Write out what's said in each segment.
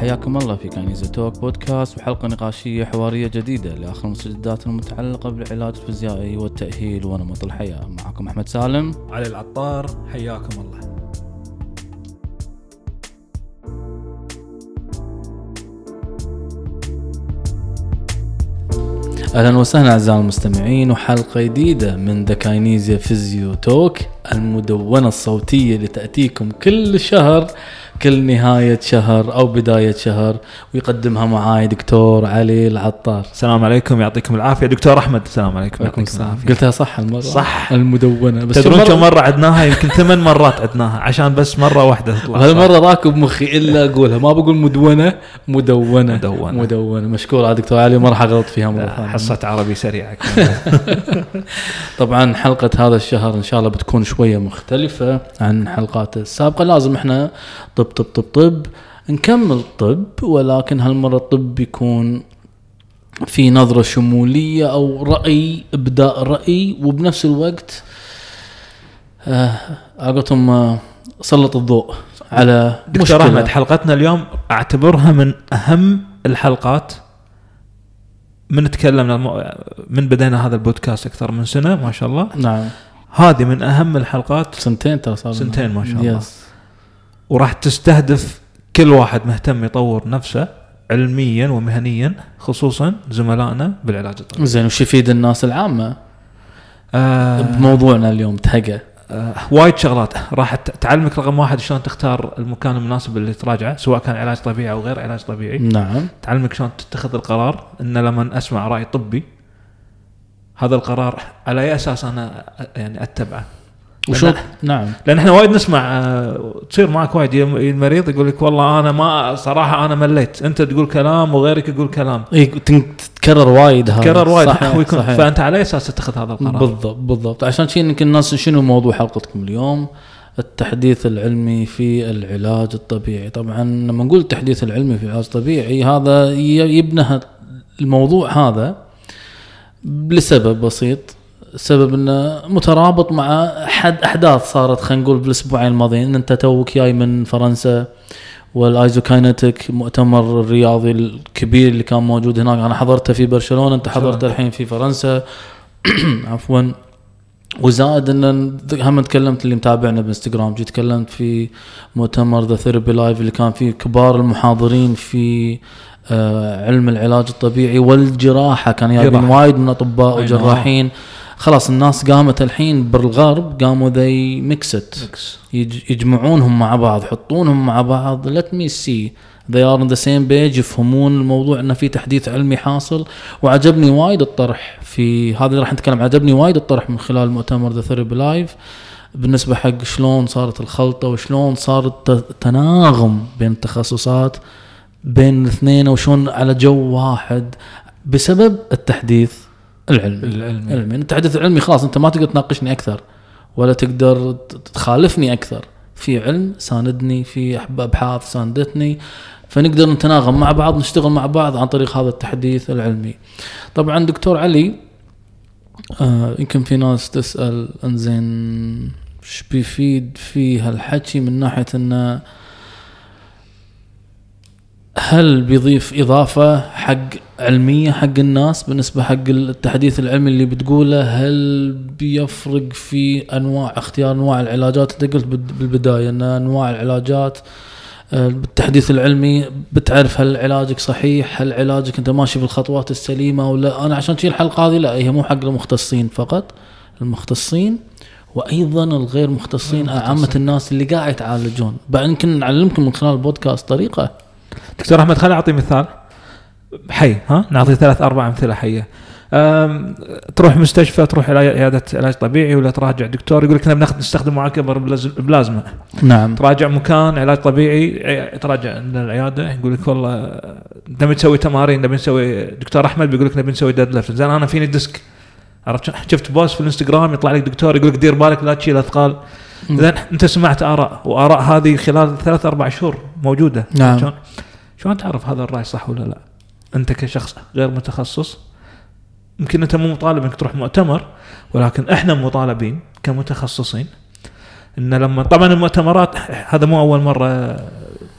حياكم الله في Kinesia Talk Podcast وحلقة نقاشية حوارية جديدة لآخر المستجدات المتعلقة بالعلاج الفيزيائي والتأهيل ونمط الحياة. معكم أحمد سالم. علي العطار حياكم الله. أهلا وسهلا أعزائي المستمعين وحلقة جديدة من The Kinesia Physio Talk المدونة الصوتية اللي تاتيكم كل شهر كل نهاية شهر أو بداية شهر ويقدمها معاي دكتور علي العطار. السلام عليكم يعطيكم العافية. دكتور أحمد السلام عليكم يعطيكم العافية. قلتها صح المرة؟ صح. المدونة. بس تدرون مرة- كم مرة؟ عدناها؟ يمكن ثمان مرات عدناها عشان بس مرة واحدة تطلع. صح. هالمره راكب مخي إلا أقولها. ما بقول مدونة مدونة. مدونة. مدونة. مشكور على دكتور علي ما راح أغلط فيها مرة لا، ثانية. حصة عربي سريعة. طبعا حلقة هذا الشهر إن شاء الله بتكون شوية مختلفة عن الحلقات السابقة. لازم إحنا طب طب طب طب نكمل طب ولكن هالمرة الطب بيكون في نظرة شمولية أو رأي إبداء رأي وبنفس الوقت آه عقتهم آه سلط الضوء على دكتور مشكلة. أحمد حلقتنا اليوم أعتبرها من أهم الحلقات من تكلمنا من بدينا هذا البودكاست أكثر من سنة ما شاء الله نعم هذه من أهم الحلقات سنتين ترى صار. سنتين ما شاء الله. يس. وراح تستهدف كل واحد مهتم يطور نفسه علميا ومهنيا خصوصا زملائنا بالعلاج الطبيعي. زين وش يفيد الناس العامة آه بموضوعنا اليوم تهقى آه وايد شغلات راح تعلمك رقم واحد شلون تختار المكان المناسب اللي تراجعه سواء كان علاج طبيعي أو غير علاج طبيعي. نعم تعلمك شلون تتخذ القرار إن لما أسمع رأي طبي هذا القرار على أي أساس أنا أ- يعني أتبعه. وشو؟ نعم. لأن إحنا وايد نسمع آه، تصير معك وايد. المريض يقول لك والله أنا ما صراحة أنا مليت. أنت تقول كلام وغيرك يقول كلام. إي تتكرر وايد هذا. كرر وايد. صحيح ويكون صحيح. فأنت على أساس تتخذ هذا القرار؟ بالضبط بالضبط. عشان شي يمكن الناس شنو موضوع حلقتكم اليوم؟ التحديث العلمي في العلاج الطبيعي. طبعا لما نقول التحديث العلمي في العلاج الطبيعي هذا يبنى الموضوع هذا لسبب بسيط. سبب إنه مترابط مع احد أحداث صارت خلينا نقول بالأسبوعين الماضيين. إن أنت توك جاي من فرنسا والآيزوكاينتك مؤتمر الرياضي الكبير اللي كان موجود هناك. أنا حضرته في برشلونة أنت حضرته الحين في فرنسا. عفوا. وزائد إن هم تكلمت اللي متابعنا بالانستغرام جيت تكلمت في مؤتمر The Therapy Live اللي كان فيه كبار المحاضرين في آه علم العلاج الطبيعي والجراحة. كان جايبين جراحة. وايد من اطباء أي وجراحين. خلاص الناس قامت الحين بالغرب قاموا they mixed mix. يج- يجمعونهم مع بعض يحطونهم مع بعض. Let me see. They are on the same page يفهمون الموضوع إنه في تحديث علمي حاصل. وعجبني وايد الطرح في هذا اللي راح نتكلم. عجبني وايد الطرح من خلال مؤتمر The Therapy Live بالنسبة حق شلون صارت الخلطة وشلون صار الت- التناغم بين التخصصات بين الاثنين وشلون على جو واحد. بسبب التحديث العلمي. العلمي. علمي التحدث العلمي خلاص أنت ما تقدر تناقشني أكثر ولا تقدر تخالفني أكثر. في علم ساندني في ابحاث ساندتني فنقدر نتناغم مع بعض نشتغل مع بعض عن طريق هذا التحديث العلمي. طبعا دكتور علي آه يمكن في ناس تسأل انزين إيش بيفيد في هالحكي من ناحية إنه هل بيضيف إضافة حق علمية حق الناس بالنسبة حق التحديث العلمي اللي بتقوله؟ هل بيفرق في أنواع اختيار أنواع العلاجات؟ أنت قلت بال- بالبداية إن أنواع العلاجات آه، بالتحديث العلمي بتعرف هل علاجك صحيح هل علاجك أنت ماشي في الخطوات السليمة ولا؟ أنا عشان شي الحلقة هذه لا هي مو حق المختصين فقط المختصين وأيضا الغير مختصين عامه الناس اللي قاعد يتعالجون. بعد يمكن نعلمكم من خلال البودكاست طريقة. دكتور أحمد خليني أعطي مثال. حي ها؟ نعطي ثلاث أربع أمثلة حية. أم، تروح مستشفى تروح إلى عيادة علاج طبيعي ولا تراجع دكتور يقول لك إحنا بناخذ نستخدم بلاز- بلازما نعم. تراجع مكان علاج طبيعي عي- تراجع عندنا العيادة يقول لك والله نبي نسوي تمارين نبي نسوي دكتور أحمد بيقول لك نبي نسوي deadlift زين أنا فيني disc عرفت؟ شفت post في الإنستغرام يطلع لك دكتور يقول لك دير بالك لا تشيل أثقال. زين أنت سمعت آراء وآراء هذه خلال ثلاث أربع شهور. موجودة نعم. شلون؟ شلون تعرف هذا الرأي صح ولا لا؟ أنت كشخص غير متخصص يمكن أنت مو مطالب إنك تروح مؤتمر ولكن إحنا مطالبين كمتخصصين إن لما طبعا المؤتمرات هذا مو أول مرة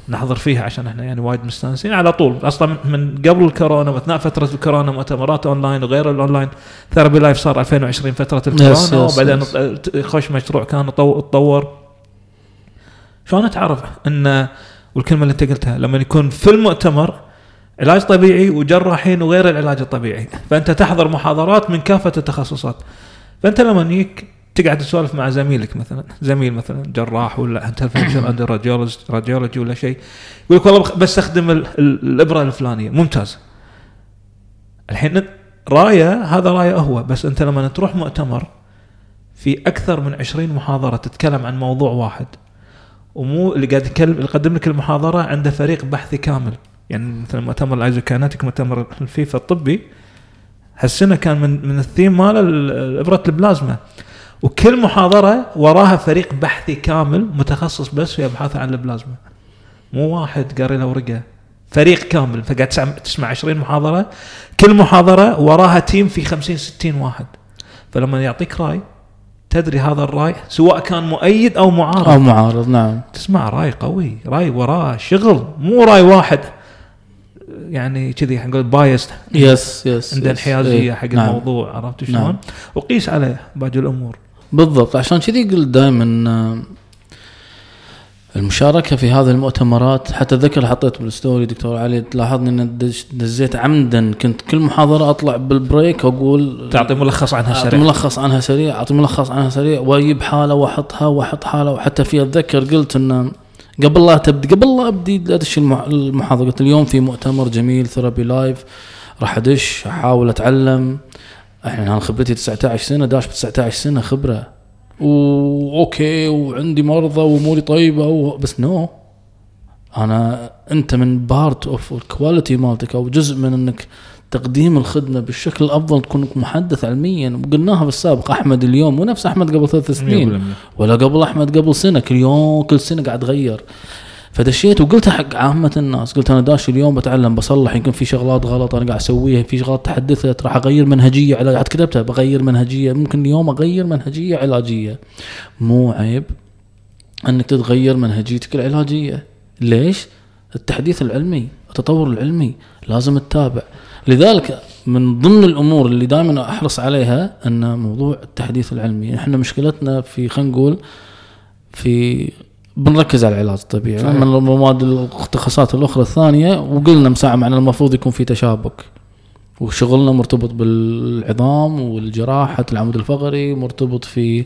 نحضر فيها عشان إحنا يعني وايد مستانسين على طول أصلا من قبل الكورونا واثناء فترة الكورونا مؤتمرات أونلاين وغير الأونلاين Therapy Live صار 2020 فترة الكورونا وبعدين. يخش مشروع كان طو- تطور شلون أتعرف إن والكلمة اللي انت قلتها لما يكون في المؤتمر علاج طبيعي وجراحين وغير العلاج الطبيعي. فأنت تحضر محاضرات من كافة التخصصات. فأنت لما يجيك تقعد تسولف مع زميلك مثلا زميل مثلا جراح ولا interventional radiology ولا شيء يقول لك والله بستخدم ال- ال- الإبرة الفلانية. ممتاز. الحين رايه هذا رايه هو بس أنت لما تروح مؤتمر في أكثر من 20 محاضرة تتكلم عن موضوع واحد. ومو اللي قاعد يقدم لك المحاضرة عنده فريق بحثي كامل. يعني مثلا مؤتمر ال Isokinetic مؤتمر الفيفا الطبي هالسنة كان من من الثيم ماله ال- إبرة البلازما. وكل محاضرة وراها فريق بحثي كامل متخصص بس في ابحاث عن البلازما. مو واحد قاري له ورقة. فريق كامل. فقاعد تسمع 20 محاضرة. كل محاضرة وراها team في 50 60 واحد. فلما يعطيك رأي تدري هذا الرأي سواء كان مؤيد أو معارض أو معارض نعم تسمع رأي قوي رأي وراه شغل مو رأي واحد يعني كذي نقول biased yes yes عنده. انحيازيه حق نعم. الموضوع عرفت شلون؟ نعم. وقيس عليه باقي الأمور بالضبط عشان كذي قلت دائما المشاركة في هذه المؤتمرات حتى ذكر حطيت بال story دكتور علي تلاحظني ان دزيت عمدا كنت كل محاضرة أطلع بال break وأقول تعطي ملخص عنها أعطي سريع. ملخص عنها سريع أعطي ملخص عنها سريع وأجيب حالة وأحطها وأحط حالة وحتى في أتذكر قلت إن قبل لا تبدي قبل لا أبدي ادش المح- المحاضرة قلت اليوم في مؤتمر جميل Therapy Live راح أدش أحاول أتعلم. الحين أنا خبرتي 19 سنة داش ب 19 سنة خبرة. و okay وعندي مرضى وأموري طيبة و... بس no أنا أنت من part of ال quality مالتك أو جزء من إنك تقديم الخدمة بالشكل الافضل تكون محدث علميا. وقلناها بالسابق أحمد اليوم مو نفس أحمد قبل ثلاث سنين. ولا قبل أحمد قبل سنة. كل يوم كل سنة قاعد أتغير. فدشيت وقلتها حق عامة الناس قلت أنا داش اليوم بتعلم بصلح يمكن في شغلات غلط أنا قاعد أسويها في شغلات تحدثت راح أغير منهجية علاج كتبتها بغير منهجية ممكن اليوم أغير منهجية علاجية. مو عيب إنك تتغير منهجيتك العلاجية. ليش؟ التحديث العلمي التطور العلمي لازم تتابع. لذلك من ضمن الأمور اللي دائما أحرص عليها إن موضوع التحديث العلمي. إحنا مشكلتنا في خلينا نقول في بنركز على العلاج الطبيعي صحيح. أما المواد التخصصات الأخرى الثانية وقلنا مساعة معنا المفروض يكون في تشابك وشغلنا مرتبط بالعظام والجراحة العمود الفقري مرتبط في إيه.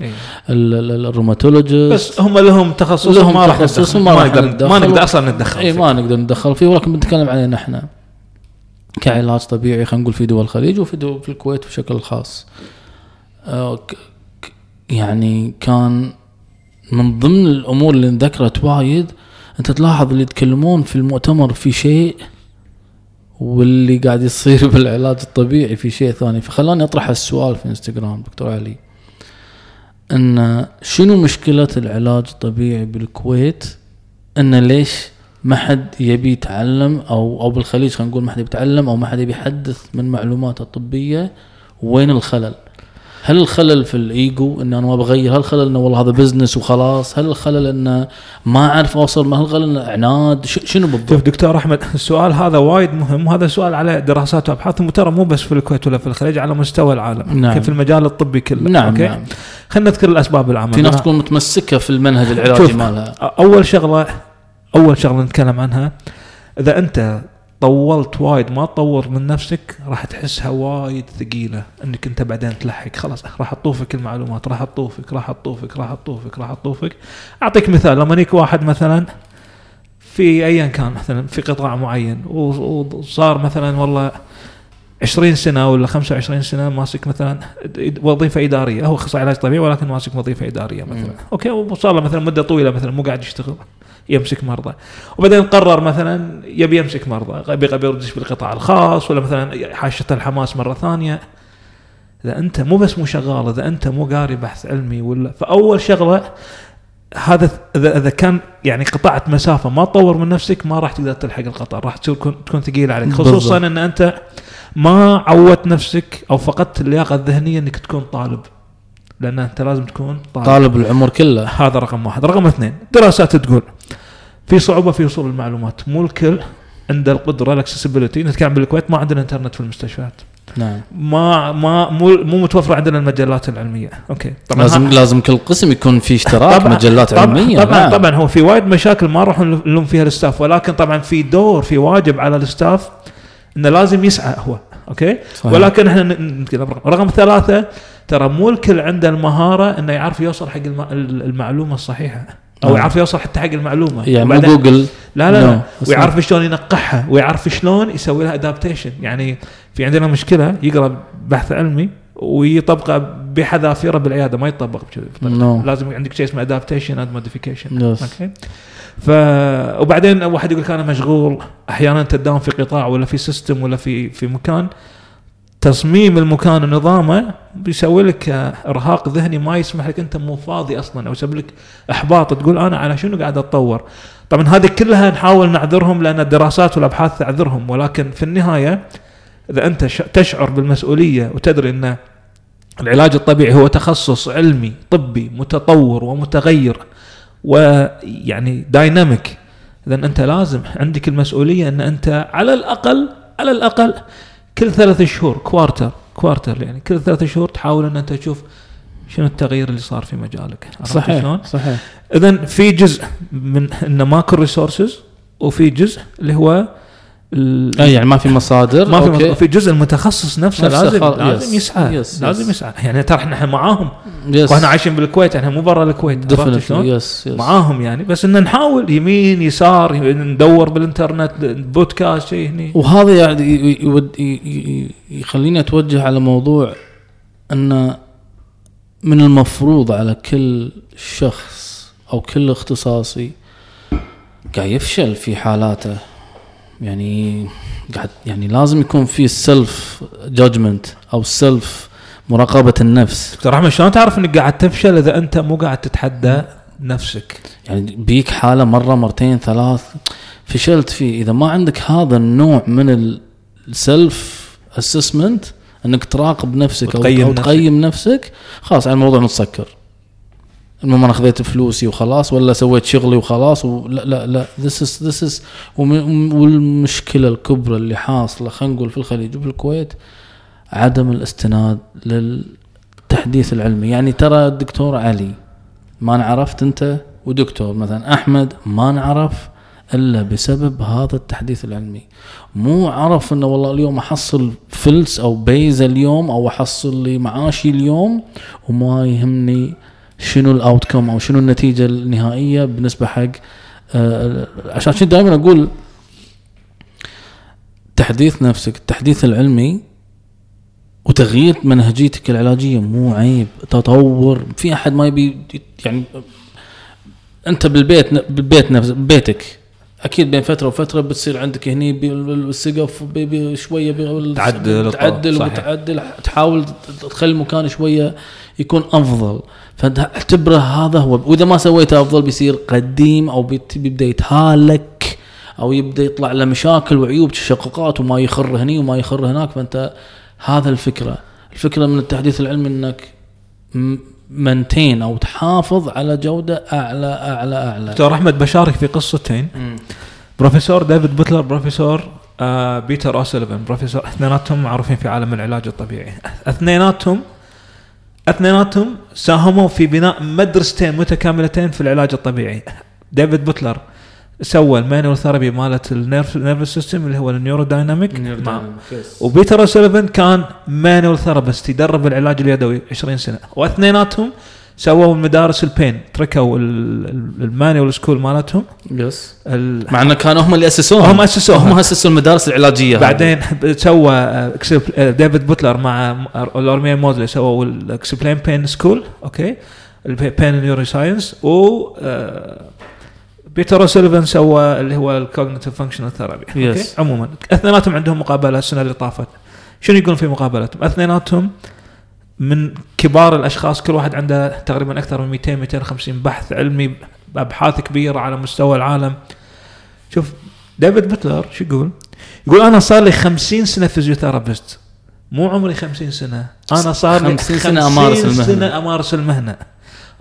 ال- ال- rheumatologist بس هم لهم تخصص لهم ما راح تخصص ندخل. ما راح نقدر. ما نقدر أصلا نتدخل اي. ما نقدر ندخل فيه ولكن بنتكلم علينا إحنا كعلاج طبيعي خلينا نقول في دول الخليج وفي دول في الكويت بشكل خاص يعني كان من ضمن الأمور اللي انذكرت وايد أنت تلاحظ اللي يتكلمون في المؤتمر في شيء واللي قاعد يصير بالعلاج الطبيعي في شيء ثاني. فخلاني أطرح السؤال في إنستغرام دكتور علي. إن شنو مشكلة العلاج الطبيعي بالكويت؟ إن ليش ما حد يبي يتعلم أو أو بالخليج خلينا نقول ما حد يتعلم أو ما حد يبي يحدث من معلوماته الطبية؟ وين الخلل؟ هل الخلل في الإيجو إن أنا ما بغير؟ هل الخلل إنه والله هذا business وخلاص؟ هل الخلل إنه ما أعرف أوصل؟ ما هل الخلل إنه عناد؟ شنو شوف بالضبط؟ دكتور أحمد السؤال هذا وايد مهم وهذا سؤال على دراسات وأبحاث وترى مو بس في الكويت ولا في الخليج على مستوى العالم نعم. في المجال الطبي كله نعم okay نعم خلينا نذكر الأسباب العامة في ناس تكون متمسكة في المنهج العلاجي شوف، مالها أول شغلة أول شغلة نتكلم عنها إذا أنت طولت وايد ما تطور من نفسك راح تحسها وايد ثقيلة. إنك أنت بعدين تلحق خلاص راح تطوفك المعلومات راح تطوفك راح تطوفك راح تطوفك راح تطوفك. أعطيك مثال لما يجيك واحد مثلا في ايا كان مثلا في قطاع معين وصار مثلا والله 20 سنة ولا 25 سنة ماسك مثلا وظيفة إدارية. هو أخصائي علاج طبيعي ولكن ماسك وظيفة إدارية مثلا. مم. أوكي وصار له مثلا مدة طويلة مثلا مو قاعد يشتغل. يمسك مرضى. وبعدين قرر مثلا يبي يمسك مرضى يبي يردش بالقطاع الخاص ولا مثلا حاشة الحماس مرة ثانية. إذا أنت مو بس مو شغال إذا أنت مو قاري بحث علمي ولا فأول شغلة هذا إذا إذا كان يعني قطعت مسافة ما تطور من نفسك ما راح تقدر تلحق القطار راح تصير تكون تكون ثقيله عليك. خصوصا. إن أنت ما عودت نفسك أو فقدت اللياقة الذهنية إنك تكون طالب. لأن أنت لازم تكون طالب, طالب العمر كله. هذا رقم واحد. رقم اثنين دراسات تقول في صعوبة في وصول المعلومات. مو الكل عنده القدرة ال accessibility نتكلم بالكويت ما عندنا انترنت في المستشفيات. نعم. ما ما مو مو متوفره عندنا المجلات العلمية. okay. لازم ها- لازم كل قسم يكون فيه اشتراك مجلات طبعا علمية. طبعا نعم. طبعا هو في وايد مشاكل ما راح نلوم فيها ال staff. ولكن طبعا في دور في واجب على ال staff إنه لازم يسعى هو. okay؟ صحيح. ولكن إحنا رقم ثلاثة ترى مو الكل عنده المهارة إنه يعرف يوصل حق الم- المعلومة الصحيحة. أو نعم. يعرف يوصل حتى حق المعلومة. يعني مو جوجل لا لا لا. No. ويعرف شلون ينقحها ويعرف شلون يسوي لها adaptation يعني في عندنا مشكلة يقرأ بحث علمي ويطبقه بحذافيره بالعيادة ما يطبق بكذا. No. لازم عندك شيء اسمه adaptation and modification. Okay ف وبعدين واحد يقول لك أنا مشغول أحيانا تداوم في قطاع ولا في سيستم ولا في في مكان. تصميم المكان ونظامه بيسوي لك إرهاق ذهني ما يسمح لك أنت مو فاضي أصلا أو يسبب لك إحباط. تقول أنا على شنو قاعد أتطور؟ طبعا هذه كلها نحاول نعذرهم لأن الدراسات والأبحاث تعذرهم ولكن في النهاية إذا أنت تشعر بالمسؤولية وتدري أن العلاج الطبيعي هو تخصص علمي طبي متطور ومتغير ويعني dynamic إذا أنت لازم عندك المسؤولية أن أنت على الأقل على الأقل كل ثلاث شهور quarter quarter يعني كل ثلاث شهور تحاول إن أنت تشوف شنو التغيير اللي صار في مجالك عرفت شلون؟ صحيح صحيح اذا في جزء من انه ماكو resources وفي جزء اللي هو أي يعني ما في مصادر ما في okay. في جزء المتخصص نفسه, لازم لازم يس. يسعى yes. لازم يس. يسعى يعني ترى إحنا معاهم yes وإحنا عايشين بالكويت إحنا مو برا الكويت؟ yes yes معاهم يعني بس إن نحاول يمين يسار ندور بالإنترنت بودكاست شيء هني وهذا يعني يخليني أتوجه على موضوع إن من المفروض على كل شخص أو كل اختصاصي قاعد يفشل في حالاته يعني قاعد يعني لازم يكون في self judgment أو self مراقبة النفس. دكتور أحمد شلون تعرف إنك قاعد تفشل إذا أنت مو قاعد تتحدى نفسك؟ يعني بيك حالة مرة مرتين ثلاث. فشلت فيه. إذا ما عندك هذا النوع من ال self assessment إنك تراقب نفسك أو وتقيم أو نفسك. تقيم نفسك خلاص على الموضوع نتسكر. المهم أنا خذيت فلوسي وخلاص ولا سويت شغلي وخلاص ولا لا لا this is this is والمشكلة الكبرى اللي حاصلة خلينا نقول في الخليج وفي الكويت عدم الاستناد للتحديث العلمي. يعني ترى الدكتور علي ما انعرفت أنت ودكتور مثلا أحمد ما انعرف إلا بسبب هذا التحديث العلمي. مو عرف إنه والله اليوم أحصل فلس أو بيز اليوم أو أحصل لي معاشي اليوم وما يهمني شنو الاوتكم أو شنو النتيجة النهائية بالنسبة حق آه عشان كذا دائما أقول تحديث نفسك التحديث العلمي وتغيير منهجيتك العلاجية مو عيب تطور في أحد ما يبي يعني أنت بالبيت بالبيت نفس بيتك أكيد بين فترة وفترة بتصير عندك هني بالسقف شوية تعدل تعدل. وتعدل تحاول تخلي المكان شوية يكون أفضل فتعتبره هذا هو. وإذا ما سويته أفضل بيصير قديم أو بيبدأ يتهالك أو يبدأ يطلع له مشاكل وعيوب تشققات وما يخر هني وما يخر هناك فأنت هذا الفكرة. الفكرة من التحديث العلمي إنك maintain أو تحافظ على جودة اعلى اعلى أعلى. دكتور أحمد بشارك في قصتين. بروفيسور ديفيد بوتلر بروفيسور آه بيتر اوسوليفان بروفيسور اثنيناتهم معروفين في عالم العلاج الطبيعي. اثنيناتهم اثنيناتهم ساهموا في بناء مدرستين متكاملتين في العلاج الطبيعي. ديفيد بوتلر سوى ال manual therapy مالت ال nerve system اللي هو ال neurodynamic وبيتر اوسوليفان كان manual therapist يدرب العلاج اليدوي 20 سنة. واثنيناتهم سووا مدارس ال pain تركوا ال- ال- ال manual school مالتهم. yes مع إنه كانوا هم اللي اسسوها هم أسسوها. هم أسسوا المدارس العلاجية. بعدين سوى آه، exp- آه، ديفيد بوتلر مع لوريمر موزلي سووا ال explain pain school okay ال pain neuroscience و آه، بيتر اوسوليفان سوى اللي هو ال cognitive functional therapy okay. عموما اثنيناتهم عندهم مقابلة السنة اللي طافت. شنو يقولون في مقابلتهم؟ اثنيناتهم من كبار الأشخاص كل واحد عنده تقريبا أكثر من 200 250 بحث علمي بأبحاث كبيرة على مستوى العالم شوف ديفيد بوتلر شو يقول؟ يقول أنا صار لي 50 سنة physiotherapist مو عمري 50 سنة أنا صار لي 50 سنة أمارس المهنة. سنه أمارس المهنة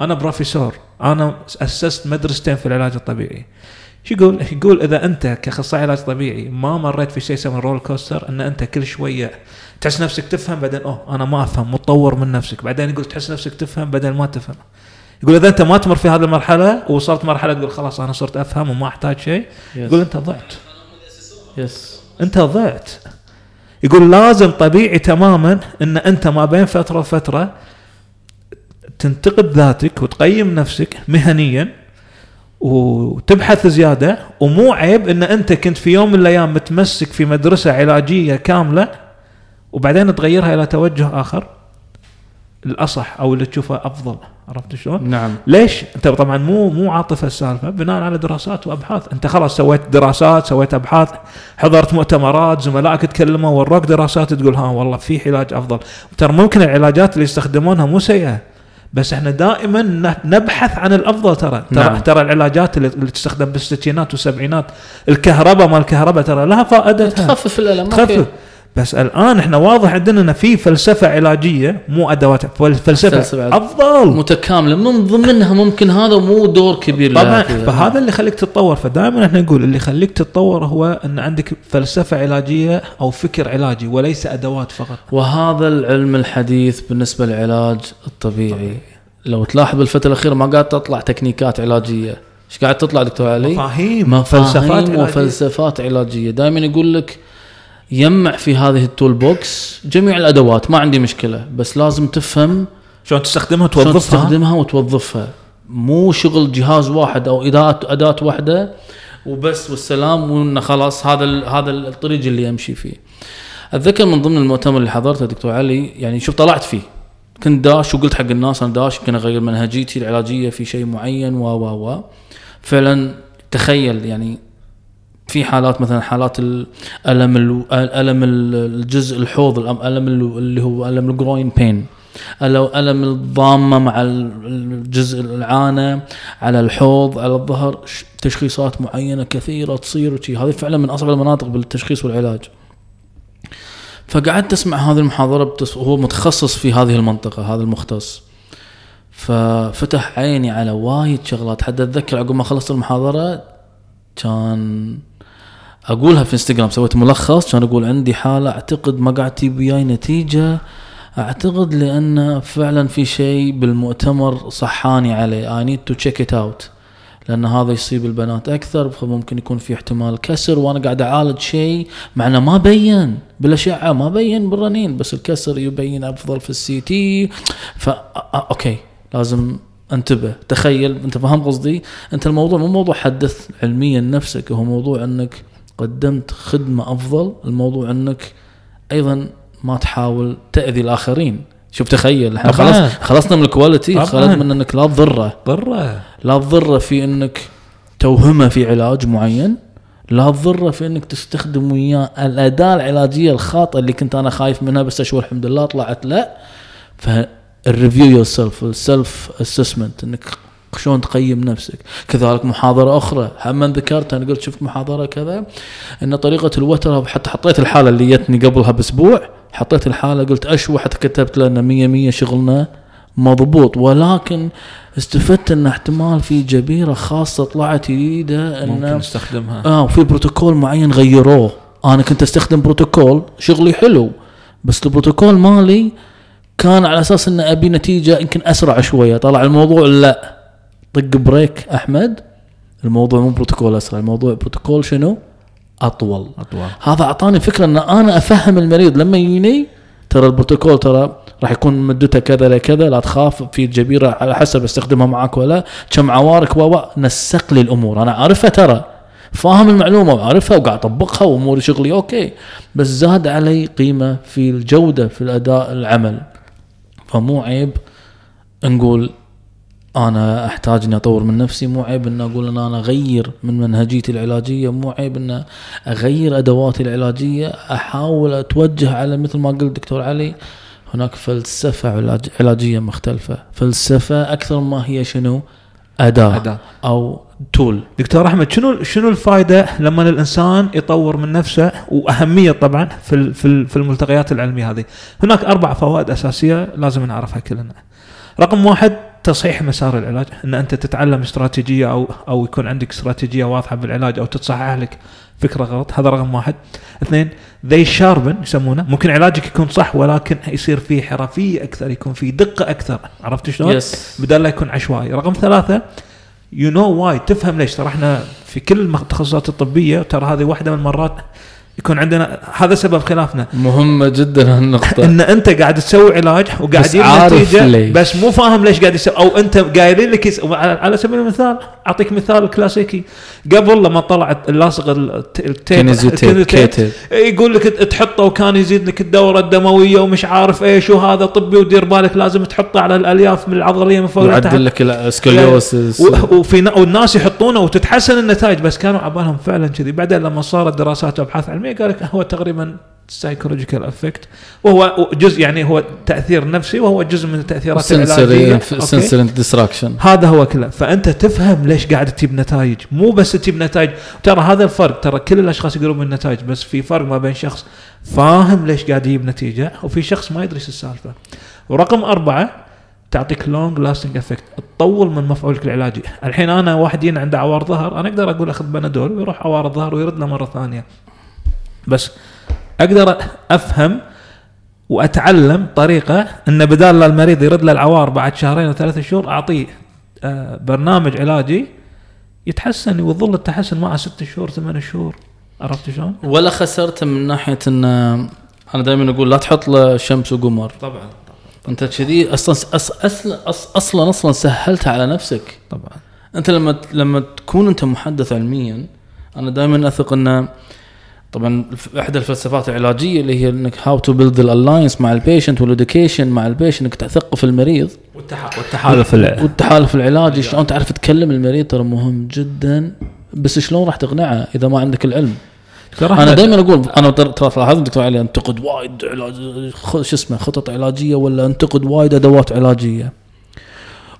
أنا بروفيسور أنا أسست مدرستين في العلاج الطبيعي شو يقول؟ يقول إذا أنت كأخصائي علاج طبيعي ما مريت في شيء يسمى roller coaster إن أنت كل شوية تحس نفسك تفهم بعدين أوه أنا ما أفهم متطور من نفسك. بعدين يقول تحس نفسك تفهم بعدين ما تفهم. يقول إذا أنت ما تمر في هذه المرحلة ووصلت مرحلة تقول خلاص أنا صرت أفهم وما أحتاج شيء يقول أنت ضعت. yes أنت ضعت. يقول لازم طبيعي تماما إن أنت ما بين فترة وفترة تنتقد ذاتك وتقيم نفسك مهنيا وتبحث زيادة ومو عيب إن أنت كنت في يوم من الأيام متمسك في مدرسة علاجية كاملة وبعدين تغيرها إلى توجه آخر. الاصح أو اللي تشوفه أفضل عرفت شلون؟ نعم. ليش؟ أنت طبعا مو مو عاطفه السالفة بناء على دراسات وأبحاث، أنت خلاص سويت دراسات، سويت أبحاث، حضرت مؤتمرات، زملائك تكلموا وروك دراسات تقول ها والله في علاج أفضل، ترى ممكن العلاجات اللي يستخدمونها مو سيئة. بس إحنا دائما ن- نبحث عن الأفضل ترى ترى نعم. ترى العلاجات اللي اللي تستخدم بالستينات والسبعينات الكهرباء ما الكهرباء ترى لها فائدتها تخفف الألم تخفف. بس الآن إحنا واضح عندنا إن في فلسفة علاجية مو أدوات فلسفة, فلسفة علاجية. أفضل متكاملة من ضمنها ممكن هذا مو دور كبير طبعا. فهذا اللي يخليك تتطور فدائما إحنا نقول اللي يخليك تتطور هو إن عندك فلسفة علاجية أو فكر علاجي وليس أدوات فقط وهذا العلم الحديث بالنسبة للعلاج الطبيعي لو تلاحظ بالفترة الأخيرة ما قاعد تطلع techniques علاجية إيش قاعد تطلع دكتور علي مفاهيم فلسفات فلسفات علاجية. وفلسفات علاجية دائما يقول لك يجمع في هذه ال toolbox جميع الأدوات ما عندي مشكلة بس لازم تفهم شلون تستخدمها شلون توظفها تستخدمها وتوظفها. مو شغل جهاز واحد أو اداه أداة واحدة وبس والسلام وإنه خلاص هذا هذا الطريق اللي امشي فيه. أتذكر من ضمن المؤتمر اللي حضرته دكتور علي يعني شوف طلعت فيه. كنت داش وقلت حق الناس أنا داش يمكن اغير منهجيتي العلاجيه في شيء معين و و و. فعلا تخيل يعني في حالات مثلا حالات الالم ال- ألم ال- الجزء الحوض الأم- ألم ال- اللي هو ألم الجروين بين ألم الضامة مع ال- الجزء العانة على الحوض على الظهر تشخيصات معينة كثيرة تصير وشي. هذه فعلا من أصعب المناطق بالتشخيص والعلاج. فقعدت أسمع هذه المحاضرة بتس- وهو متخصص في هذه المنطقة هذا المختص. ففتح عيني على وايد شغلات. حتى أتذكر عقب ما خلصت المحاضرة كان أقولها في انستغرام سويت ملخص كان أقول عندي حالة أعتقد ما قاعد تجيب وياي نتيجة. أعتقد لأن فعلا في شيء بالمؤتمر صحاني عليه. I need to check it out لأن هذا يصيب البنات أكثر فممكن يكون في احتمال كسر وأنا قاعد أعالج شيء مع إنه ما بين. بالأشعة ما بين بالرنين بس الكسر يبين أفضل في ال CT. ف okay. لازم انتبه. تخيل أنت فاهم قصدي؟ أنت الموضوع مو موضوع حدث علميا نفسك هو موضوع إنك قدمت خدمة أفضل. الموضوع إنك أيضا ما تحاول تأذي الآخرين. شوف تخيل إحنا. خلاص خلصنا من ال quality. خلصنا من إنك لا تضره. ضرة. لا تضره في إنك توهمه في علاج معين. لا تضره في إنك تستخدم وياه الأداة العلاجية الخاطئة اللي كنت أنا خايف منها بس أشوف الحمد لله طلعت لا. فال review yourself ال self assessment إنك شلون تقيم نفسك. كذلك محاضرة أخرى. هم ذكرت أنا قلت شفت محاضرة كذا أن طريقة الوتر حتى حطيت الحالة اللي جتني قبلها بأسبوع حطيت الحالة قلت أشوى حتى كتبت لنا مية مية شغلنا مضبوط. ولكن استفدت إن احتمال في جبيرة خاصة طلعت جديدة ممكن ان نستخدمها. آه وفي بروتوكول معين غيروه. أنا كنت أستخدم بروتوكول شغلي حلو بس البروتوكول مالي كان على أساس إن أبي نتيجة يمكن أسرع شوية. طلع الموضوع لا. طق بريك أحمد. الموضوع مو بروتوكول أسرع الموضوع بروتوكول شنو؟ أطول. أطول. هذا أعطاني فكرة إن أنا أفهم المريض. لما يجيني ترى البروتوكول ترى راح يكون مدته كذا لكذا لا تخاف في جبيرة على حسب استخدمها معك ولا كم عوارك و نسق لي الأمور. أنا عارفها ترى فاهم المعلومة وعارفها وقاعد أطبقها وأموري شغلي أوكي بس زاد علي قيمة في الجودة في الأداء العمل. فمو عيب نقول أنا أحتاج إني أطور من نفسي. مو عيب ان أقول إن أنا أغير من منهجيتي العلاجية. مو عيب ان أغير أدواتي العلاجية. أحاول أتوجه على مثل ما قلت دكتور علي هناك فلسفة علاج علاجية مختلفة. فلسفة أكثر ما هي شنو؟ أداة, أداة. أو تول دكتور أحمد شنو شنو الفائده لما الإنسان يطور من نفسه؟ وأهمية طبعا في في الملتقيات العلمية هذه. هناك أربع فوائد أساسية لازم نعرفها كلنا. رقم واحد تصحيح مسار العلاج إن أنت تتعلم استراتيجية أو أو يكون عندك استراتيجية واضحة بالعلاج أو تتصحح لك فكرة غلط هذا رقم واحد اثنين the sharpen يسمونه ممكن علاجك يكون صح ولكن يصير فيه حرفية أكثر يكون فيه دقة أكثر عرفت شلون؟ Yes. بدل لا يكون عشوائي رقم ثلاثة you know why تفهم ليش ترى إحنا في كل التخصصات الطبية ترى هذه واحدة من المرات يكون عندنا هذا سبب خلافنا مهمه جدا هالنقطة إن أنت قاعد تسوي علاج وقاعد عارف نتيجة ليش. بس مو فاهم ليش قاعد يسوي أو أنت قايلين لك yes... على سبيل المثال أعطيك مثال كلاسيكي قبل لما طلعت اللاصق الت- ال tape. يقول لك تحطه وكان يزيد لك الدورة الدموية ومش عارف إيش وهذا طبي ودير بالك لازم تحطه على الألياف من العضلية من فوق. يعدل لك ال scoliosis و- وفي والناس يحطونه وتتحسن النتائج بس كانوا عبالهم فعلا كذي بعدين لما صارت دراسات وأبحاث علمية قال لك هو تقريبا psychological effect وهو جزء يعني هو تأثير نفسي وهو جزء من التاثيرات العلاجية؟ sensory distraction هذا هو كله. فأنت تفهم ليش قاعد تجيب نتائج. مو بس تجيب نتائج. ترى هذا الفرق. ترى كل الأشخاص يقولون بالنتائج بس في فرق ما بين شخص فاهم ليش قاعد يجيب نتيجة وفي شخص ما يدري إيش السالفة. ورقم أربعة تعطيك long lasting effect تطول من مفعولك العلاجي. الحين أنا واحد يجينا عنده عوار ظهر أنا أقدر أقول أخذ بنادول ويروح عوار الظهر ويرد له مرة ثانية. بس أقدر أفهم وأتعلم طريقة إن بدال لا المريض يرد له العوار بعد شهرين أو ثلاثة شهور أعطيه آه، برنامج علاجي يتحسن ويظل التحسن معه ست شهور ثمان شهور. عرفت شلون؟ ولا خسرت من ناحية إن أنا دائما أقول لا تحط له شمس وقمر. طبعا أنت كذي أصلا أصلا أصلا أصلا سهلتها على نفسك. طبعا. أنت لما لما تكون أنت محدث علميا أنا دائما أثق انه طبعا إحدى الفلسفات العلاجية اللي هي إنك how to build ال alliance مع ال patient وال education مع ال patient إنك تثقف المريض. والتحالف والتحالف العلاجي شلون تعرف تكلم المريض؟ ترى مهم جدا. بس شلون راح تقنعه إذا ما عندك العلم؟ أنا دائما أقول أنا ترى لاحظت دكتور علي أنتقد وايد علاج شو اسمه خطط علاجية ولا أنتقد وايد أدوات علاجية؟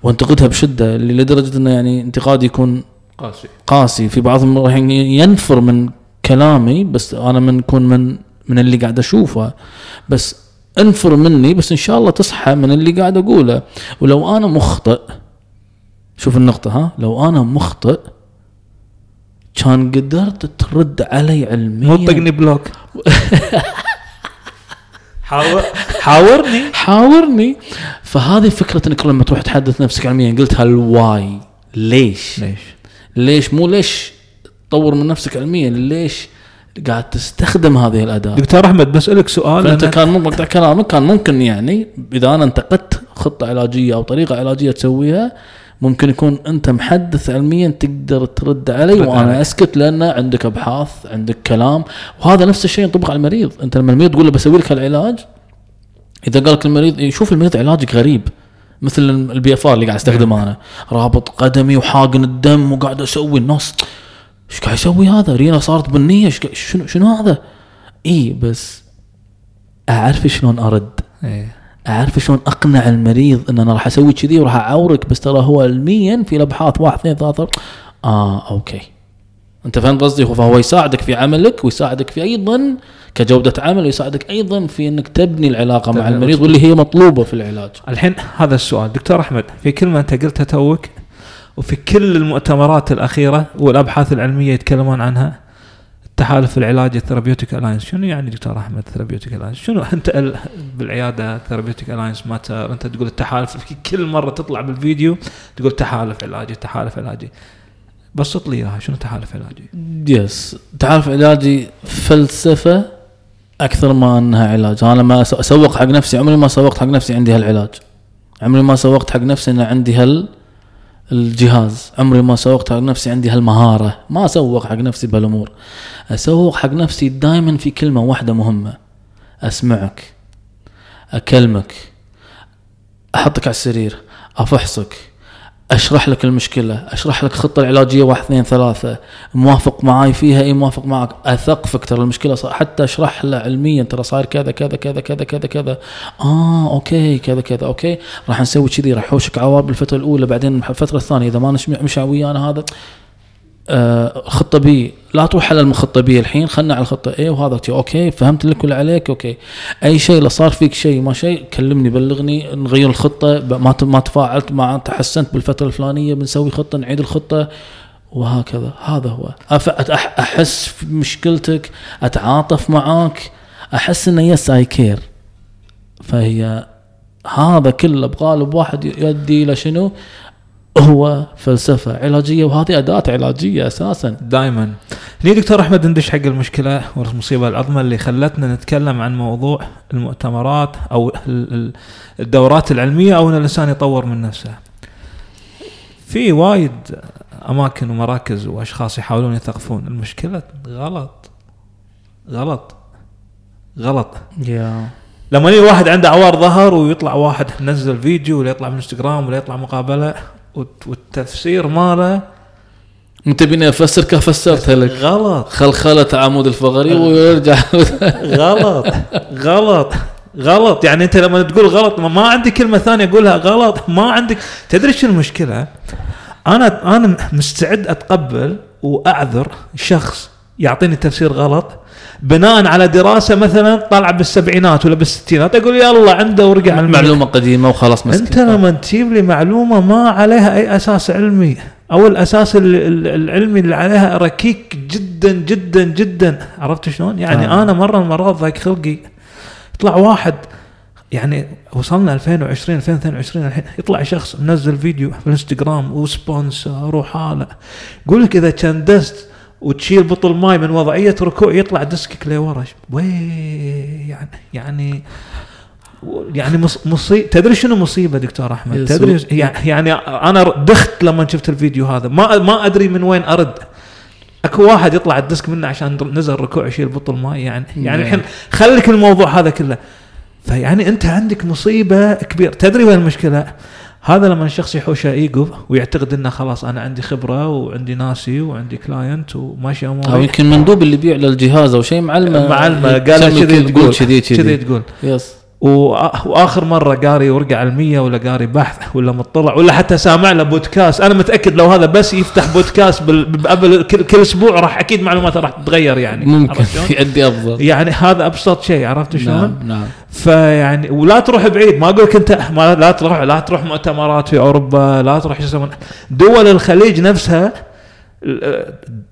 وأنتقدها بشدة لدرجة إنه يعني انتقادي يكون قاسي. قاسي. في بعضهم راح ينفر من كلامي بس أنا من كون من من اللي قاعد أشوفه. بس انفر مني بس إن شاء الله تصحى من اللي قاعد أقوله. ولو أنا مخطئ شوف النقطة ها لو أنا مخطئ كان قدرت ترد علي علميا. مو طقني block. حاور حاورني. حاورني. فهذه فكرة إنك لما تروح تحدث نفسك علميا قلت هال why ليش؟ ليش؟ ليش؟ مو ليش؟ تطور من نفسك علميا ليش قاعد تستخدم هذه الأداة؟ دكتور أحمد بسالك سؤال أنا كان مقطع كلامك كان ممكن يعني إذا أنا انتقدت خطة علاجية أو طريقة علاجية تسويها ممكن يكون أنت محدث علميا تقدر ترد علي وأنا علي. أسكت لأن عندك أبحاث عندك كلام. وهذا نفس الشيء ينطبق على المريض. أنت لما المريض تقول له بسوي لك هالعلاج إذا قال لك المريض يشوف المريض علاجك غريب. مثل ال BFR اللي قاعد أستخدمه أنا. رابط قدمي وحاقن الدم وقاعد أسوي الناس إيش قاعد يسوي هذا؟ رينا صارت بنيه قاعد- شنو شنو هذا؟ إي بس أعرف شلون أرد. إيه. أعرف شلون أقنع المريض إن أنا راح أسوي كذي وراح أعورك بس ترى هو علميا في الابحاث واحد اثنين ثلاثة آه okay. أنت فهمت قصدي؟ فهو يساعدك في عملك ويساعدك في أيضا كجودة عمل ويساعدك أيضا في إنك تبني العلاقة مع المريض. واللي هي مطلوبة في العلاج. الحين هذا السؤال. دكتور أحمد في كلمة أنت قلتها توك وفي كل المؤتمرات الأخيرة والأبحاث العلمية يتكلمون عنها التحالف العلاجي ال therapeutic alliance شنو يعني دكتور أحمد therapeutic alliance شنو أنت ال- بالعيادة therapeutic alliance matter أنت تقول التحالف كل مرة تطلع بالفيديو تقول تحالف علاجي تحالف علاجي. بسط لي إياها شنو تحالف علاجي؟ yes تعرف علاجي فلسفة أكثر ما أنها علاج. أنا لما أسوق حق نفسي عمري ما سوقت حق نفسي عندي هالعلاج. عمري ما سوقت حق نفسي إن عندي هال الجهاز. عمري ما سوقت حق نفسي عندي هالمهارة. ما اسوق حق نفسي بهالأمور. أسوق حق نفسي دائما في كلمة واحدة مهمة. أسمعك. أكلمك. أحطك على السرير. أفحصك. أشرح لك المشكلة أشرح لك الخطه العلاجية واحد اثنين ثلاثة. موافق معاي فيها؟ اي موافق معك اثقفك ترى المشكلة صار حتى أشرح له علميا ترى صاير كذا كذا كذا كذا كذا كذا. آه okay كذا كذا okay. راح نسوي كذي راح يحوشك عوار بالفترة الأولى بعدين الفترة الثانية. إذا ما مشى ويانا هذا آه خطة B. لا تروح على الخطه B الحين خلنا على الخطة A وهذا شي okay فهمت لك واللي عليك؟ okay. أي شيء لو صار فيك شيء ما شيء كلمني بلغني نغير الخطة. ما ما تفاعلت ما تحسنت بالفترة الفلانية بنسوي خطة نعيد الخطة وهكذا. هذا هو. أحس في مشكلتك أتعاطف معاك أحس إنه yes I care فهي هذا كله بقالب واحد يؤدي إلى شنو؟ هو فلسفة علاجية وهذه أداة علاجية أساسا. دائما هني دكتور أحمد ندش حق المشكلة والمصيبة العظمى اللي خلتنا نتكلم عن موضوع المؤتمرات أو ال- ال- الدورات العلمية أو إن الإنسان يطور من نفسه. في وايد أماكن ومراكز وأشخاص يحاولون يثقفون. المشكلة غلط. غلط. غلط. يا. لما يجي واحد عنده عوار ظهر ويطلع واحد منزل فيديو ولا يطلع بالانستغرام ولا يطلع مقابلة والتفسير ماله انت بيني افسر كيف فسرتها لك غلط خلخله عمود الفقري ويرجع. غلط. غلط. غلط. يعني انت لما تقول غلط ما- ما عندي كلمة ثانية أقولها. غلط. ما عندك. تدري شو المشكلة؟ أنا أنا مستعد أتقبل وأعذر شخص يعطيني تفسير غلط. بناء على دراسة مثلا طالعة بالسبعينات ولا بالستينات أقول يلا عنده ورجع المعلومه معلومة قديمة وخلاص مسك أنت لما تجيب لي معلومة ما عليها أي أساس علمي. أو الاساس ال- ال- العلمي اللي عليها ركيك جدا جدا جدا. عرفت شلون؟ يعني آه. أنا مرة من المرات ضايق خلقي. يطلع واحد يعني وصلنا 2020 2022 الحين. يطلع شخص منزل فيديو في الإنستغرام و sponsor وحاله. يقول لك إذا كان دست وتشيل بطل ماي من وضعية ركوع يطلع disc ك لورا يعني يعني يعني مص- مصيبه تدري شنو مصيبة دكتور أحمد. تدري يع- يعني أنا دخت لما شفت الفيديو هذا. ما ما أدري من وين أرد. أكو واحد يطلع ال disc منه عشان نزل ركوع يشيل بطل ماء يعني يعني. الحين خليك الموضوع هذا كله. فيعني أنت عندك مصيبة كبيرة. تدري وين المشكلة؟ هذا لما الشخص يحوشه إيجو ويعتقد إنه خلاص أنا عندي خبرة وعندي ناسي وعندي client وماشي أو اموري يمكن مندوب اللي يبيع للجهاز أو شيء معلمة معلمة قال كذي تقول. كذي تقول. yes وآخر مرة قاري ورقه علميه ولا قاري بحث ولا مطلع ولا حتى سامع له بودكاست أنا متأكد لو هذا بس يفتح بودكاست بقبل كل, كل أسبوع راح أكيد معلوماته راح تتغير يعني. ممكن؟ يؤدي أفضل. يعني هذا أبسط شيء عرفت شلون؟ نعم نعم. فيعني ولا تروح بعيد. ما أقول لك أنت ما لا تروح لا تروح مؤتمرات في أوروبا لا تروح دول الخليج نفسها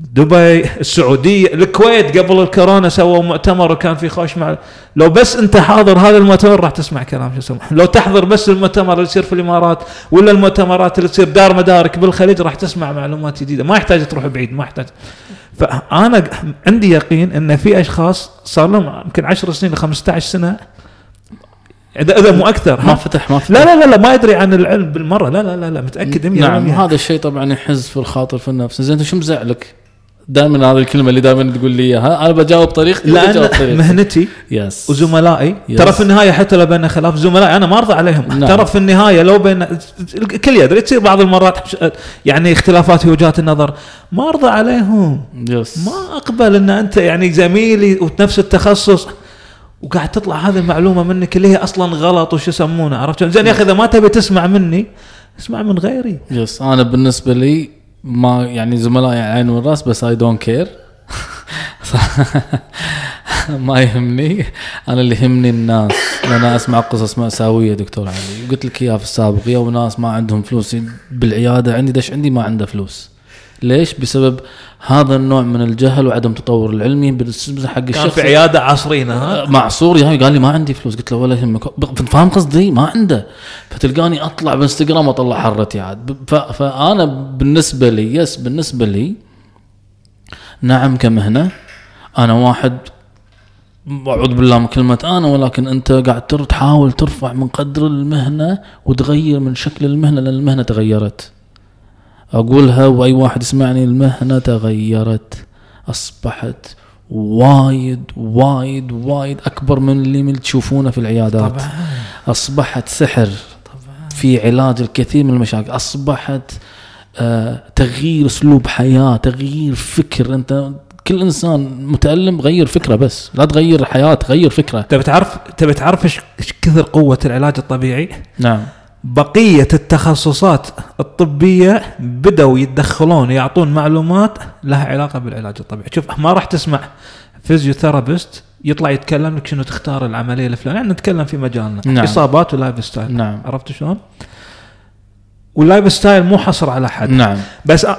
دبي السعودية الكويت قبل الكورونا سووا مؤتمر وكان في خوش مع لو بس انت حاضر هذا المؤتمر راح تسمع كلام شو يسمونه لو تحضر بس المؤتمر اللي يصير في الإمارات ولا المؤتمرات اللي تصير دار مدارك بالخليج راح تسمع معلومات جديدة. ما يحتاج تروح بعيد ما يحتاج. فأنا عندي يقين إن في أشخاص صار لهم يمكن 10 سنين ل 15 سنة إذا اذا مو أكثر ما؟ فتح ما فتح. لا لا لا لا ما يدري عن العلم بالمرة لا لا لا لا متأكد 100% نعم. هذا الشيء طبعا يحز في الخاطر في النفس. زين أنت شو مزعلك؟ دائما هذه الكلمة اللي دائما تقول لي إياها. أنا بجاوب طريقتي لأن بجاوب طريقتي مهنتي يس وزملائي Yes. ترى في النهاية حتى لو بيننا خلاف زملائي أنا ما أرضى عليهم. نعم. ترى في النهاية لو بين الكل يدري تصير بعض المرات يعني اختلافات في وجهات النظر. ما أرضى عليهم. yes ما أقبل إن أنت يعني زميلي ونفس التخصص. وقاعد تطلع هذه المعلومة منك اللي هي أصلا غلط وش يسمونه عرفت؟ زين يا أخي إذا ما تبي تسمع مني اسمع من غيري. yes أنا بالنسبة لي ما يعني زملائي العين والرأس بس I don't care ما يهمني. أنا اللي يهمني الناس. لأن اسمع قصص مأساوية دكتور علي. قلت لك إياها في السابق يا ناس ما عندهم فلوس بالعيادة عندي دش عندي ما عنده فلوس. ليش؟ بسبب هذا النوع من الجهل وعدم التطور العلمي بالنسبة حق كان الشخص. في عيادة عصرين ها؟ معصور جاي قال لي ما عندي فلوس. قلت له ولا يهمك. فاهم قصدي؟ ما عنده. فتلقاني أطلع بالانستغرام وأطلع حرتي عاد. فأنا بالنسبة لي يس بالنسبة لي نعم كمهنة أنا واحد أعوذ بالله من كلمة أنا ولكن أنت قاعد تحاول ترفع من قدر المهنة وتغير من شكل المهنة لأن المهنة تغيرت. أقولها وأي واحد يسمعني المهنة تغيرت أصبحت وايد وايد وايد أكبر من اللي من تشوفونه في العيادات. طبعا. أصبحت سحر طبعا. في علاج الكثير من المشاكل. أصبحت آه تغيير أسلوب حياة تغيير فكر. أنت كل إنسان متألم غير فكرة بس. لا تغير الحياة غير فكرة. تبي تعرف تبي تعرف إيش إيش كثر قوة العلاج الطبيعي؟ نعم. بقية التخصصات الطبية بدأوا يتدخلون يعطون معلومات لها علاقة بالعلاج الطبيعي. شوف ما راح تسمع physiotherapist يطلع يتكلم لك شنو تختار العملية الفلانية. يعني نتكلم في مجالنا نعم. إصابات و lifestyle نعم. عرفت شلون؟ وال lifestyle مو حصر على حد. نعم. بس أ-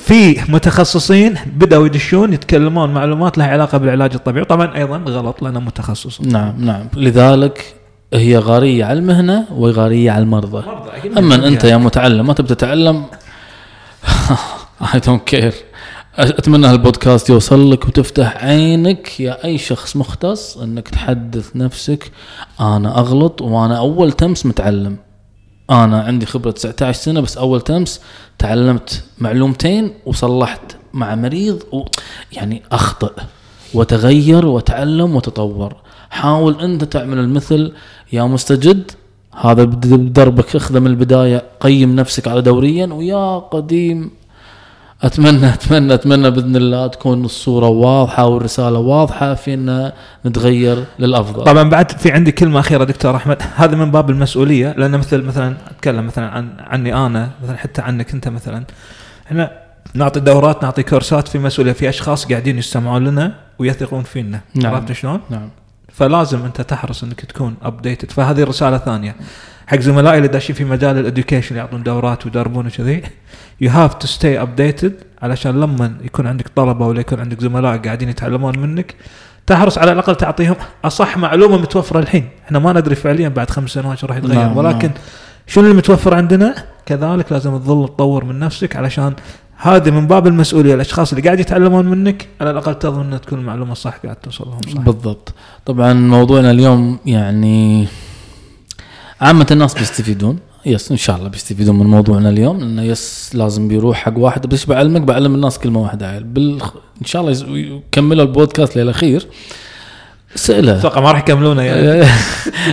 في متخصصين بدأوا يدشون يتكلمون معلومات لها علاقة بالعلاج الطبيعي. طبعا أيضا غلط لأنه متخصص. نعم نعم. لذلك هي غيرة على المهنة وغيرة على المرضى. أما أنت يا متعلم ما تبي تتعلم. I don't care أتمنى هالبودكاست يوصل لك وتفتح عينك يا أي شخص مختص إنك تحدث نفسك. أنا أغلط وأنا أول أمس متعلم. أنا عندي خبرة 19 سنة بس أول أمس تعلمت معلومتين وصلحت مع مريض و يعني اخطئ وتغير وتعلم وتطور. حاول أنت تعمل المثل يا مستجد هذا دربك اخذه من البداية قيم نفسك على دوريا ويا قديم أتمنى أتمنى أتمنى بإذن الله تكون الصورة واضحة والرسالة واضحة في إن نتغير للأفضل. طبعا بعد في عندي كلمة أخيرة دكتور أحمد. هذا من باب المسؤولية لأن مثل مثلا أتكلم مثلا عن عني أنا مثلا حتى عنك أنت مثلا. إحنا نعطي دورات نعطي كورسات في مسؤولية في أشخاص قاعدين يستمعون لنا ويثقون فينا. نعم. عرفت شلون؟ نعم. فلازم أنت تحرص أنك تكون updated فهذه رسالة ثانية. حق زملائي اللي داشين في مجال ال education يعطون دورات ويدربون وكذي. you have to stay updated علشان لما يكون عندك طلبة ولا يكون عندك زملاء قاعدين يتعلمون منك تحرص على الأقل تعطيهم أصح معلومة متوفرة الحين. إحنا ما ندري فعليا بعد خمس سنوات شو راح يتغير. نعم، ولكن نعم. شنو اللي متوفر عندنا؟ كذلك لازم تظل تطور من نفسك علشان هذه من باب المسؤولية. الأشخاص اللي قاعد يتعلمون منك على الأقل تضمن ان تكون المعلومة الصح قاعد توصل لهم صح؟ بالضبط. طبعا موضوعنا اليوم يعني عامة الناس بيستفيدون. يس إن شاء الله بيستفيدون من موضوعنا اليوم. لأنه يس لازم بيروح حق واحد. بس بعلمك بعلم الناس كلمة واحدة. بال إن شاء الله يز- البودكاست للاخير سأله أتوقع ما راح يكملونه يعني.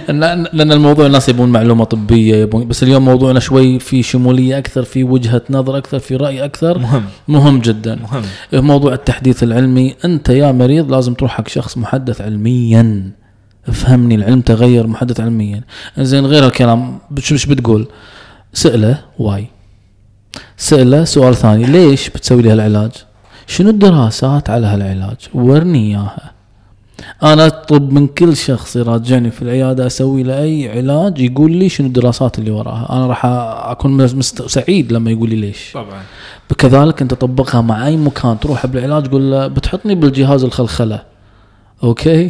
لأن الموضوع الناس يبون معلومة طبية يبون بس اليوم موضوعنا شوي في شمولية أكثر في وجهة نظر أكثر في رأي أكثر. مهم. مهم جدا. مهم. موضوع التحديث العلمي. أنت يا مريض لازم تروح حق شخص محدث علميا. افهمني العلم تغير محدث علميا. زين غير الكلام. مش بتقول؟ سأله واي. سأله سؤال ثاني. ليش بتسوي لي هالعلاج؟ شنو الدراسات على هالعلاج؟ ورني إياها. أنا أطلب من كل شخص يراجعني في العيادة أسوي له أي علاج يقول لي شنو الدراسات اللي وراها. أنا راح أكون مست- سعيد لما يقول لي ليش. طبعا. كذلك أنت طبقها مع أي مكان تروح بالعلاج تقول له بتحطني بالجهاز الخلخلة. أوكي؟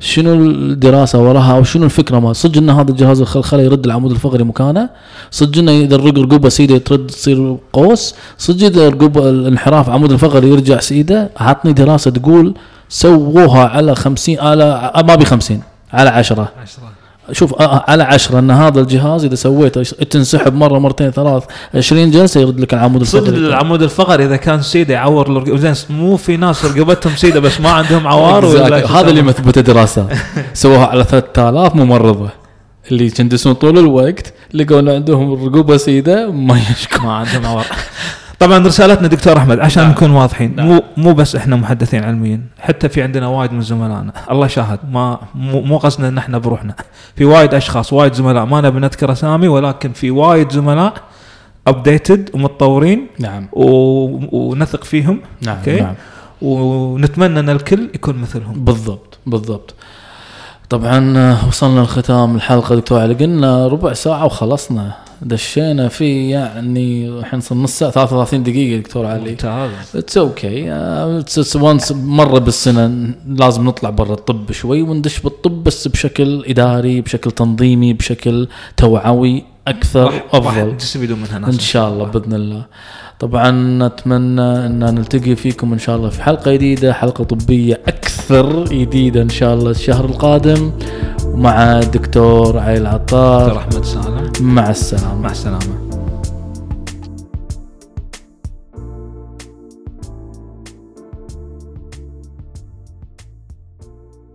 شنو الدراسة وراها أو شنو الفكرة ما؟ صدق إن هذا الجهاز الخلخلة يرد العمود الفقري مكانه؟ صدق انه إذا الرق رقبه سيدة ترد تصير قوس؟ صدق إذا رقبه الانحراف عمود الفقري يرجع سيدة؟ عطني دراسة تقول سووها على خمسين على ما بي خمسين على عشرة. عشرة. شوف على عشرة إن هذا الجهاز إذا سويته تنسحب مرة مرتين ثلاث 20 جلسة يرد لك العمود صدق الفقري العمود الفقري إذا كان سيدة يعور زين مو في ناس رقبتهم سيدة بس ما عندهم عوار. هذا اللي مثبته دراسات سووها على 3000 ممرضة. اللي يجندسون طول الوقت لقوا إن عندهم الرقبه سيدة ما يشكون. ما عندهم عوار. طبعا رسالتنا دكتور أحمد عشان نعم. نكون واضحين نعم. مو مو بس إحنا محدثين علميا حتى في عندنا وايد من زملائنا. الله شاهد ما مو مو قصدنا إن إحنا بروحنا. في وايد أشخاص وايد زملاء ما نبي نذكر أسامي ولكن في وايد زملاء updated ومتطورين نعم. و... ونثق فيهم نعم okay. نعم. ونتمنى إن الكل يكون مثلهم. بالضبط بالضبط. طبعا آه، وصلنا لختام الحلقة دكتور علي قلنا ربع ساعة وخلصنا. دشينا في يعني الحين صار نص ساعة 33 دقيقة دكتور علي. ممتاز. it's okay it's once مرة بالسنه لازم نطلع برا الطب شوي وندش بالطب بس بشكل إداري بشكل تنظيمي بشكل توعوي أكثر راح أفضل. تستفيدون منها ناس إن شاء الله بإذن الله. طبعا نتمنى إن نلتقي فيكم إن شاء الله في حلقة جديدة حلقة طبية أكثر جديدة إن شاء الله الشهر القادم. مع الدكتور عيل دكتور عطار. احمد سالم مع السلامة. مع السلامة.